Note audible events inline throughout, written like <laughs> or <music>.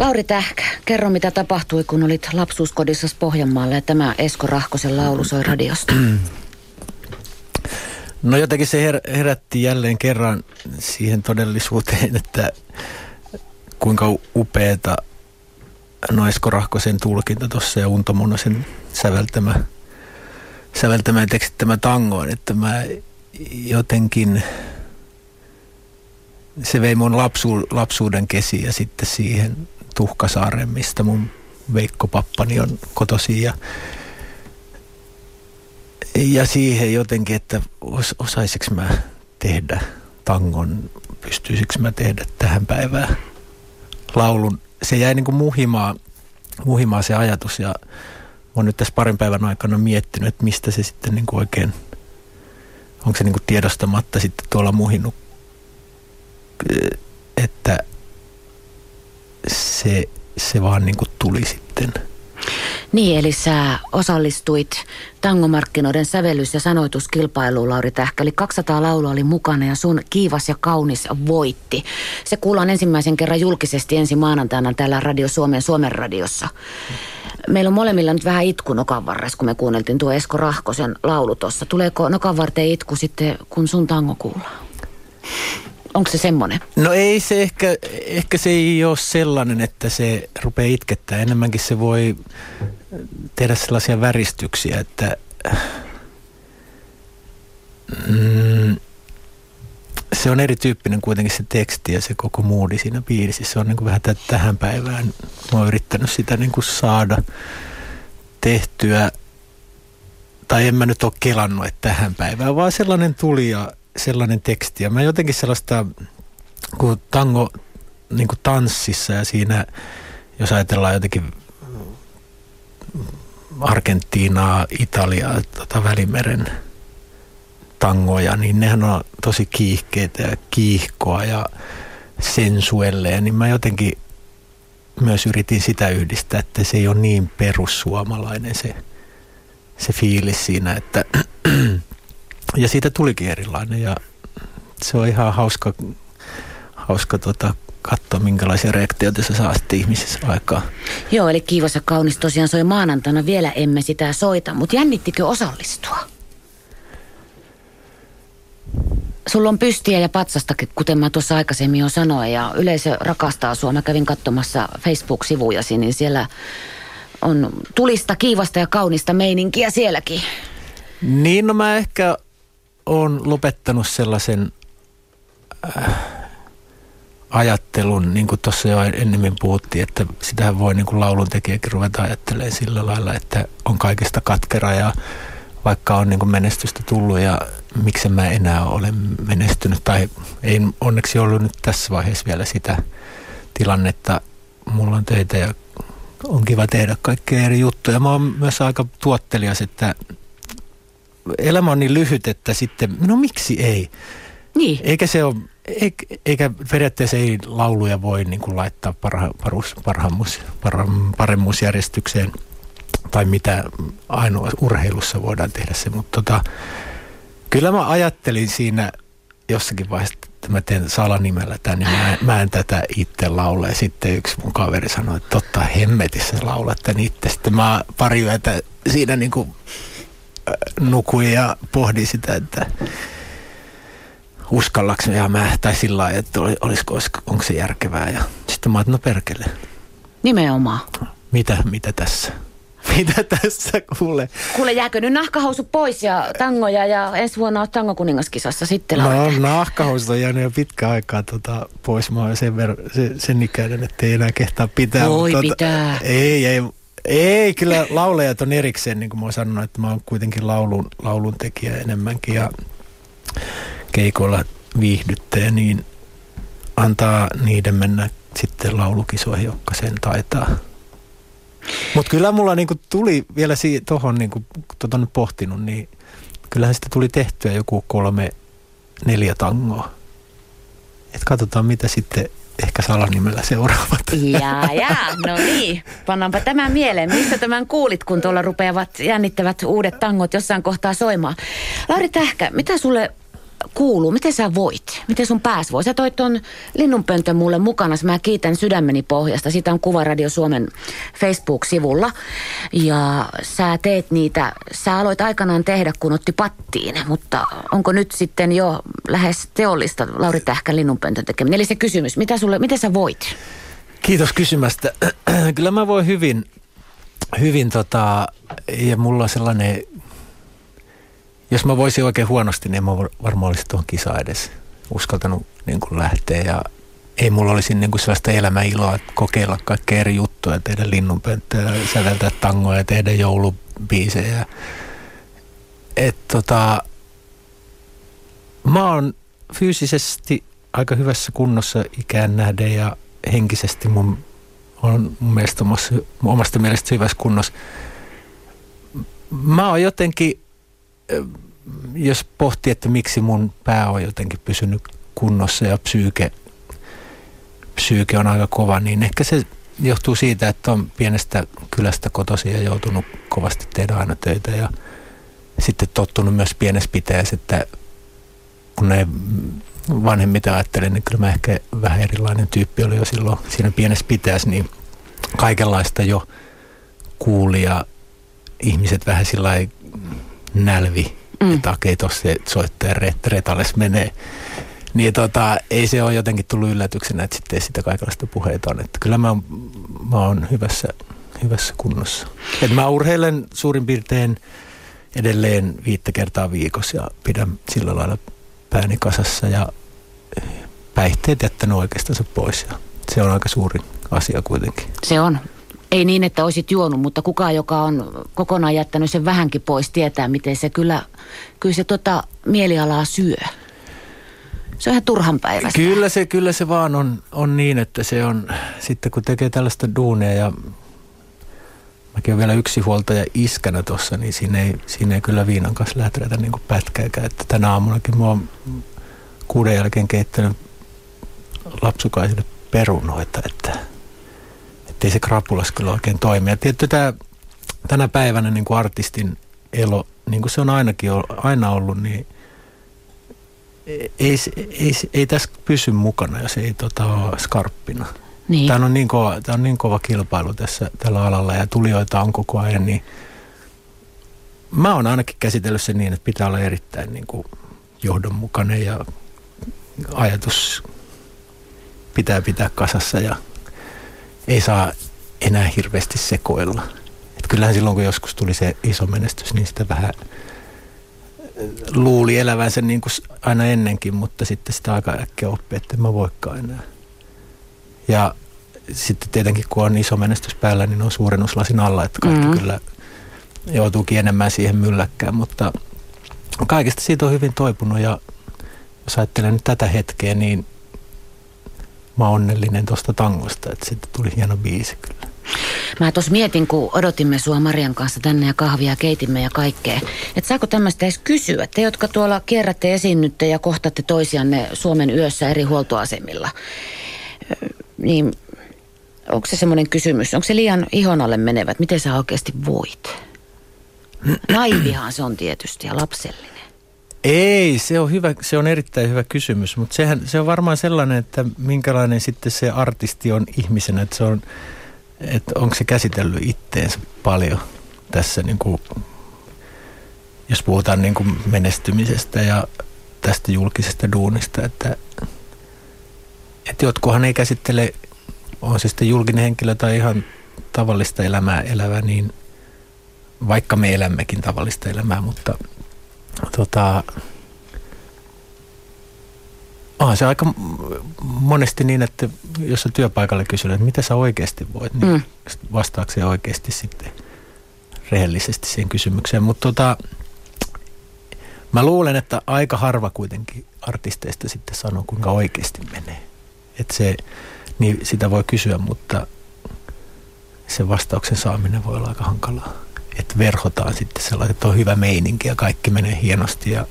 Lauri Tähkä, kerro mitä tapahtui, kun olit lapsuuskodissa Pohjanmaalla ja tämä Esko Rahkosen laulu soi radiosta. No jotenkin se her- herätti jälleen kerran siihen todellisuuteen, että kuinka upeeta no Esko Rahkosen tulkinta tuossa ja Unto Monosen säveltämä, säveltämä ja tekstittämä tangoon, että mä jotenkin se vei mun lapsu, lapsuuden kesiä sitten siihen Tuhkasaareen, mistä mun Veikko Pappani on kotosi ja, ja siihen jotenkin, että os, osaisinko mä tehdä tangon, pystyisikö mä tehdä tähän päivään laulun. Se jäi niin kuin muhimaan, muhimaan se ajatus ja mä oon nyt tässä parin päivän aikana miettinyt, että mistä se sitten niin kuin oikein, onko se niin kuin tiedostamatta sitten tuolla muhinut, että se, se vaan niin kuin tuli sitten. Niin, eli sä osallistuit tangomarkkinoiden sävellys- ja sanoituskilpailuun, Lauri Tähkä. Eli 200 laulua oli mukana ja sun kiivas ja kaunis voitti. Se kuullaan ensimmäisen kerran julkisesti ensi maanantaina täällä Radio Suomen Suomen radiossa. Meillä on molemmilla nyt vähän itku nokan varres, kun me kuunneltiin tuo Esko Rahkosen laulu tuossa. Tuleeko nokan varteen itku sitten, kun sun tango kuullaan? Onko se semmoinen? No ei se ehkä, ehkä se ei ole sellainen, että se rupeaa itkettää. Enemmänkin se voi tehdä sellaisia väristyksiä, että mm, se on erityyppinen kuitenkin se teksti ja se koko moodi siinä biisissä. Se on niin kuin vähän t- tähän päivään. Mä oon yrittänyt sitä niin kuin saada tehtyä, tai en mä nyt ole kelannut, että tähän päivään, vaan sellainen tuli ja sellainen teksti. Ja mä jotenkin sellaista, kun tango niin kuin tanssissa ja siinä, jos ajatellaan jotenkin Argentiinaa, Italiaa, tota Välimeren tangoja, niin nehän on tosi kiihkeitä ja kiihkoa ja sensuelleja, niin mä jotenkin myös yritin sitä yhdistää, että se ei ole niin perussuomalainen se, se fiilis siinä, että ja siitä tulikin erilainen ja se on ihan hauska, hauska tota, katsoa, minkälaisia reaktioita se saa sitten ihmisissä aikaa. Joo, eli kiivas ja kaunis tosiaan soi maanantaina. Vielä emme sitä soita, mutta jännittikö osallistua? Sulla on pystiä ja patsastakin, kuten mä tuossa aikaisemmin jo sanoin, ja yleisö rakastaa sua. Mä kävin katsomassa Facebook-sivujasi, niin siellä on tulista, kiivasta ja kaunista meininkiä sielläkin. Niin, no mä ehkä oon lopettanut sellaisen äh, ajattelun, niin kuin tuossa jo ennemmin puhuttiin, että sitähän voi niin kuin lauluntekijäkin ruveta ajattelemaan sillä lailla, että on kaikista katkera ja vaikka on niin kuin menestystä tullut ja miksi mä enää ole menestynyt tai ei onneksi ollut nyt tässä vaiheessa vielä sitä tilannetta. Mulla on töitä ja on kiva tehdä kaikkea eri juttuja. Mä oon myös aika tuottelias, että elämä on niin lyhyt, että sitten, no miksi ei? Niin. Eikä se ole, eikä periaatteessa ei lauluja voi niin kuin laittaa parha, parus, parhaammus, parha, paremmuusjärjestykseen tai mitä ainoa urheilussa voidaan tehdä se, mutta tota, kyllä mä ajattelin siinä jossakin vaiheessa, että mä teen salanimellä tämän, niin mä, mä en tätä itse laula. Ja sitten yksi mun kaveri sanoi, että totta hemmetissä laulat tämän itse. Sitten mä pari yötä siinä niin kuin nukuin ja pohdin sitä, että uskallaks ja mä, tai sillä lailla, että olisiko, onko se järkevää. Ja sitten mä oon, no perkele. Nimenomaan. Mitä, mitä tässä? <laughs> Mitä tässä kuule? Kuule, jääkö nyt nahkahousu pois ja tangoja ja ensi vuonna oot tangokuningaskisassa sitten? No nahkahousut on jäänyt jo pitkä aikaa tota, pois. Mä oon sen, ver- se, sen ikäinen, että ei enää kehtaa pitää. Voi mutta, pitää. Tota, ei, ei, ei, kyllä laulajat on erikseen, niin kuin mä oon sanonut, että mä oon kuitenkin laulun, laulun tekijä enemmänkin ja keikoilla viihdyttäjä, niin antaa niiden mennä sitten laulukisoihin, jotka sen taitaa. Mutta kyllä mulla niinku tuli vielä tuohon, niinku, kun tota pohtinut, niin kyllähän sitä tuli tehtyä joku kolme, neljä tangoa. Et katsotaan mitä sitten ehkä salanimellä seuraavat. Jaa, jaa, no niin. Pannaanpa tämän mieleen. Mistä tämän kuulit, kun tuolla rupeavat jännittävät uudet tangot jossain kohtaa soimaan? Lauri Tähkä, mitä sulle kuuluu? Miten sä voit? Miten sun pääs voi? Sä toit ton linnunpöntön mulle mukana. Mä kiitän sydämeni pohjasta. Siitä on kuva Radio Suomen Facebook-sivulla. Ja sä teet niitä, sä aloit aikanaan tehdä, kun otti pattiin. Mutta onko nyt sitten jo lähes teollista Lauri Tähkän linnunpöntön tekeminen? Eli se kysymys, mitä sulle, miten sä voit? Kiitos kysymästä. <clears throat> Kyllä mä voin hyvin, hyvin tota, ja mulla on sellainen jos mä voisin oikein huonosti, niin mä varmaan olisi tuohon kisaan edes uskaltanut niin kuin lähteä. Ja ei mulla olisi niin kuin sellaista elämäiloa, että kokeilla kaikkea eri juttuja, tehdä linnunpönttöä, säveltää tangoja ja tehdä joulubiisejä. Et tota, mä oon fyysisesti aika hyvässä kunnossa ikään nähden ja henkisesti mun on mun mielestä omasta, omasta mielestä hyvässä kunnossa. Mä oon jotenkin jos pohtii, että miksi mun pää on jotenkin pysynyt kunnossa ja psyyke, psyyke on aika kova, niin ehkä se johtuu siitä, että on pienestä kylästä kotoisin ja joutunut kovasti tehdä aina töitä ja sitten tottunut myös pienessä pitäjässä, että kun ne vanhemmita ajattelin, niin kyllä mä ehkä vähän erilainen tyyppi oli jo silloin siinä pienessä pitäjässä, niin kaikenlaista jo kuuli ja ihmiset vähän sillä nälvi, mm. että okei, tuossa se soittaja ret, retalles menee. Niin tota, ei se ole jotenkin tullut yllätyksenä, että sitten sitä kaikenlaista puheita on. Että kyllä mä, mä oon hyvässä, hyvässä kunnossa. Et mä urheilen suurin piirtein edelleen viittä kertaa viikossa ja pidän sillä lailla pääni kasassa ja päihteet jättänyt oikeastaan pois. Ja se on aika suuri asia kuitenkin. Se on. Ei niin, että olisit juonut, mutta kukaan, joka on kokonaan jättänyt sen vähänkin pois, tietää, miten se kyllä, kyllä se tota mielialaa syö. Se on ihan turhan päivästä. Kyllä se, kyllä se vaan on, on niin, että se on, sitten kun tekee tällaista duunia ja mäkin olen vielä yksi huoltaja iskänä tuossa, niin siinä ei, siinä ei kyllä viinan kanssa lähträtä niin pätkääkään. Että tänä aamunakin mä oon kuuden jälkeen keittänyt lapsukaisille perunoita, että ettei se krapulas kyllä oikein toimi. Ja tietty tämä, tänä päivänä niin kuin artistin elo, niin kuin se on ainakin aina ollut, niin ei, ei, ei, ei tässä pysy mukana, jos ei tota, ole skarppina. Niin. Tämä on niin, kova, tämä on niin kova kilpailu tässä tällä alalla ja tulijoita on koko ajan, niin mä oon ainakin käsitellyt sen niin, että pitää olla erittäin niin kuin johdonmukainen ja ajatus pitää pitää kasassa ja ei saa enää hirveästi sekoilla. Et kyllähän silloin, kun joskus tuli se iso menestys, niin sitä vähän äh, luuli elävänsä niin kuin aina ennenkin, mutta sitten sitä aika äkkiä oppi, että en mä voikaan enää. Ja sitten tietenkin, kun on iso menestys päällä, niin on suurennuslasin alla, että kaikki mm-hmm. kyllä joutuukin enemmän siihen mylläkkään, mutta kaikesta siitä on hyvin toipunut ja jos ajattelen nyt tätä hetkeä, niin mä onnellinen tuosta tangosta, että sitten tuli hieno biisi kyllä. Mä tuossa mietin, kun odotimme sua Marian kanssa tänne ja kahvia keitimme ja kaikkea. Että saako tämmöistä edes kysyä? Te, jotka tuolla kierrätte esiinnytte ja kohtatte toisianne Suomen yössä eri huoltoasemilla. Niin onko se semmoinen kysymys? Onko se liian ihon alle menevät? Miten sä oikeasti voit? Naivihan se on tietysti ja lapsellinen. Ei, se on, hyvä, se on erittäin hyvä kysymys, mutta sehän, se on varmaan sellainen, että minkälainen sitten se artisti on ihmisenä, että, se on, että onko se käsitellyt itteensä paljon tässä, niin kuin, jos puhutaan niin kuin menestymisestä ja tästä julkisesta duunista, että, että jotkuhan ei käsittele, on se sitten julkinen henkilö tai ihan tavallista elämää elävä, niin vaikka me elämmekin tavallista elämää, mutta – tota, on se aika monesti niin, että jos sä työpaikalle kysyt, että mitä sä oikeasti voit, niin mm. vastaakseen oikeasti sitten rehellisesti siihen kysymykseen. Mutta tota, mä luulen, että aika harva kuitenkin artisteista sitten sanoo, kuinka oikeasti menee. Että se, niin sitä voi kysyä, mutta se vastauksen saaminen voi olla aika hankalaa että verhotaan sitten sellainen, että on hyvä meininki ja kaikki menee hienosti ja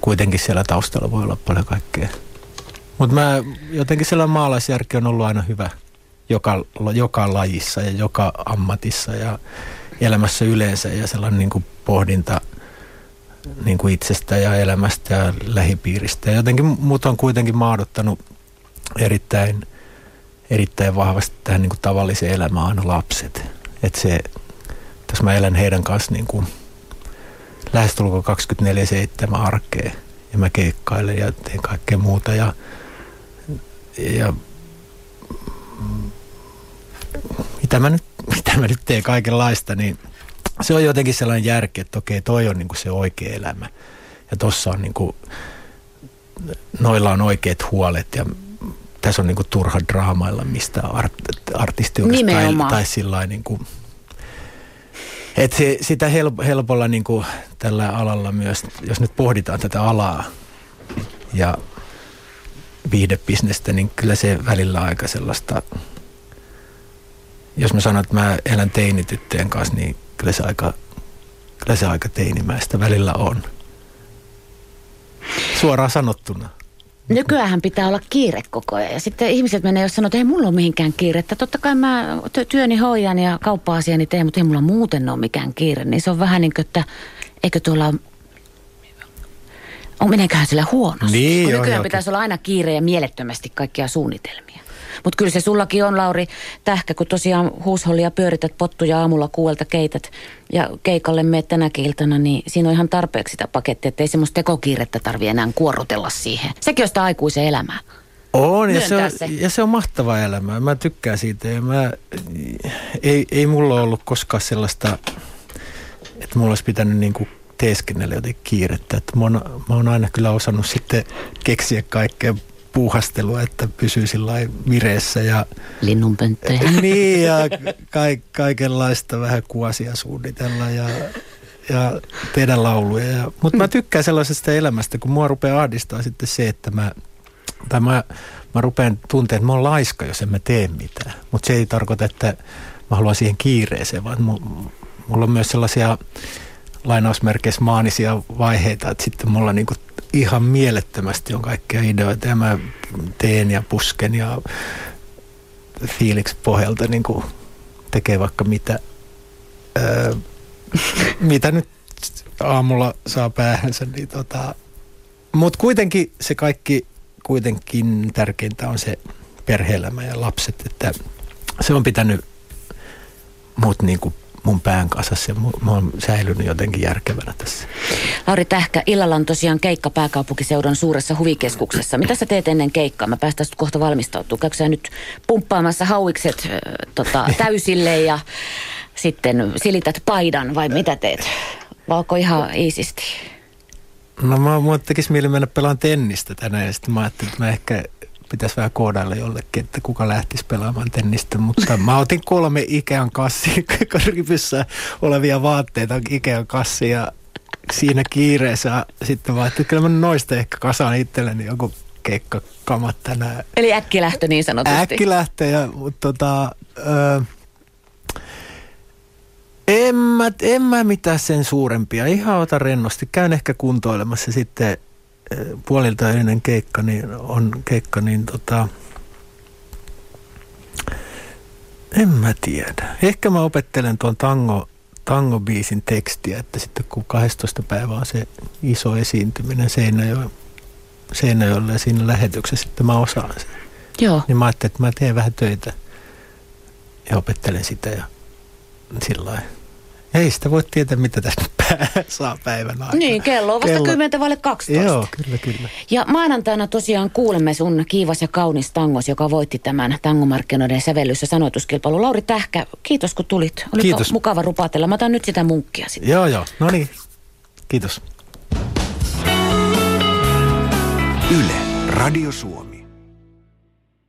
kuitenkin siellä taustalla voi olla paljon kaikkea. Mutta mä jotenkin sellainen maalaisjärki on ollut aina hyvä joka, joka lajissa ja joka ammatissa ja elämässä yleensä ja sellainen niin kuin pohdinta niin kuin itsestä ja elämästä ja lähipiiristä. Ja jotenkin mut on kuitenkin maadottanut erittäin, erittäin vahvasti tähän niin kuin tavalliseen elämään aina lapset. Että se, tässä mä elän heidän kanssa niin kuin lähestulkoon 24-7 arkeen ja mä keikkailen ja teen kaikkea muuta ja, ja mitä mä nyt, <laughs> mitä mä nyt teen kaikenlaista, niin se on jotenkin sellainen järki, että okei, toi on niin kuin se oikea elämä. Ja tossa on niin kuin, noilla on oikeat huolet ja tässä on niin kuin turha draamailla, mistä art, artisti olisi tai, tai sillä niin kuin, et se, sitä help, helpolla niin kuin tällä alalla myös, jos nyt pohditaan tätä alaa ja viihdebisnestä, niin kyllä se välillä aika sellaista, jos mä sanon, että mä elän teinityttöjen kanssa, niin kyllä se aika, kyllä se aika teinimäistä välillä on. Suoraan sanottuna. Nykyään pitää olla kiire koko ajan. Ja sitten ihmiset menee, jos sanoo, että ei mulla ole mihinkään kiirettä. Totta kai mä työni hoidan ja kauppa-asiani teen, mutta ei mulla muuten ole mikään kiire. Niin se on vähän niin kuin, että eikö tuolla on meneeköhän sillä huonosti. Niin, Kun joo, nykyään joo. pitäisi olla aina kiire ja mielettömästi kaikkia suunnitelmia. Mutta kyllä se sullakin on, Lauri Tähkä, kun tosiaan huushollia pyörität pottuja aamulla kuuelta keität ja keikalle meet tänäkin iltana, niin siinä on ihan tarpeeksi sitä pakettia, että ei semmoista tekokiirettä tarvi enää kuorrutella siihen. Sekin on sitä aikuisen elämää. On, ja se on, se. ja se on mahtava elämä. Mä tykkään siitä ja mä, ei, ei mulla ollut koskaan sellaista, että mulla olisi pitänyt niinku teeskennellä jotenkin kiirettä. Että mä, oon, mä oon aina kyllä osannut sitten keksiä kaikkea puuhastelua, että pysyy sillä vireessä ja, Linnunpönttöjä. <laughs> niin, ja ka- kaikenlaista vähän kuosia suunnitella ja, ja tehdä lauluja. Ja, mutta mä tykkään sellaisesta elämästä, kun mua rupeaa ahdistaa sitten se, että mä, tai mä, mä rupean tuntemaan, että mä oon laiska, jos en mä tee mitään. Mutta se ei tarkoita, että mä haluan siihen kiireeseen, vaan mu- mulla on myös sellaisia lainausmerkeissä maanisia vaiheita, että sitten mulla niinku ihan mielettömästi on kaikkia ideoita ja mä teen ja pusken ja fiiliksi pohjalta niin kuin tekee vaikka mitä, öö, mitä nyt aamulla saa päähänsä. Niin tota. Mutta kuitenkin se kaikki, kuitenkin tärkeintä on se perheelämä ja lapset, että se on pitänyt mut niin kuin mun pään mu- mä oon säilynyt jotenkin järkevänä tässä. Lauri Tähkä, illalla on tosiaan keikka pääkaupunkiseudun suuressa huvikeskuksessa. Mitä sä teet ennen keikkaa? Mä päästään kohta valmistautua. Käykö sä nyt pumppaamassa hauikset äh, tota, <laughs> täysille ja sitten silität paidan vai mitä teet? Vai onko ihan iisisti? No mä, mua tekisi mieli mennä pelaan tennistä tänään ja sitten mä ajattelin, että mä ehkä pitäisi vähän koodailla jollekin, että kuka lähtisi pelaamaan tennistä, mutta mä otin kolme Ikean kassi, <laughs> rivissä olevia vaatteita Ikean kassi ja siinä kiireessä sitten ajattelin, että kyllä mä noista ehkä kasaan itselleni joku keikkakamat tänään. Eli äkkilähtö niin sanotusti. Äkki lähtee, ja, mutta tota, ö, en, mä, en mä mitään sen suurempia. Ihan ota rennosti. Käyn ehkä kuntoilemassa sitten puolilta ennen keikka, niin on keikka, niin tota, en mä tiedä. Ehkä mä opettelen tuon tango, tango-biisin tekstiä, että sitten kun 12. päivä on se iso esiintyminen Seinäjoella, Seinäjoella ja siinä lähetyksessä, sitten mä osaan sen. Joo. Niin mä ajattelin, että mä teen vähän töitä ja opettelen sitä ja sillä lailla. Ei sitä voi tietää, mitä tästä pää <laughs> saa päivän aikana. Niin, kello on vasta Kello- 10 vaille 12. Joo, kyllä, kyllä. Ja maanantaina tosiaan kuulemme sun kiivas ja kaunis tangos, joka voitti tämän tangomarkkinoiden sävellys- ja sanoituskilpailu. Lauri Tähkä, kiitos kun tulit. Oli Kiitos. mukava rupatella. Mä otan nyt sitä munkkia sitten. Joo, joo. No niin. Kiitos. Yle, Radio Suomi.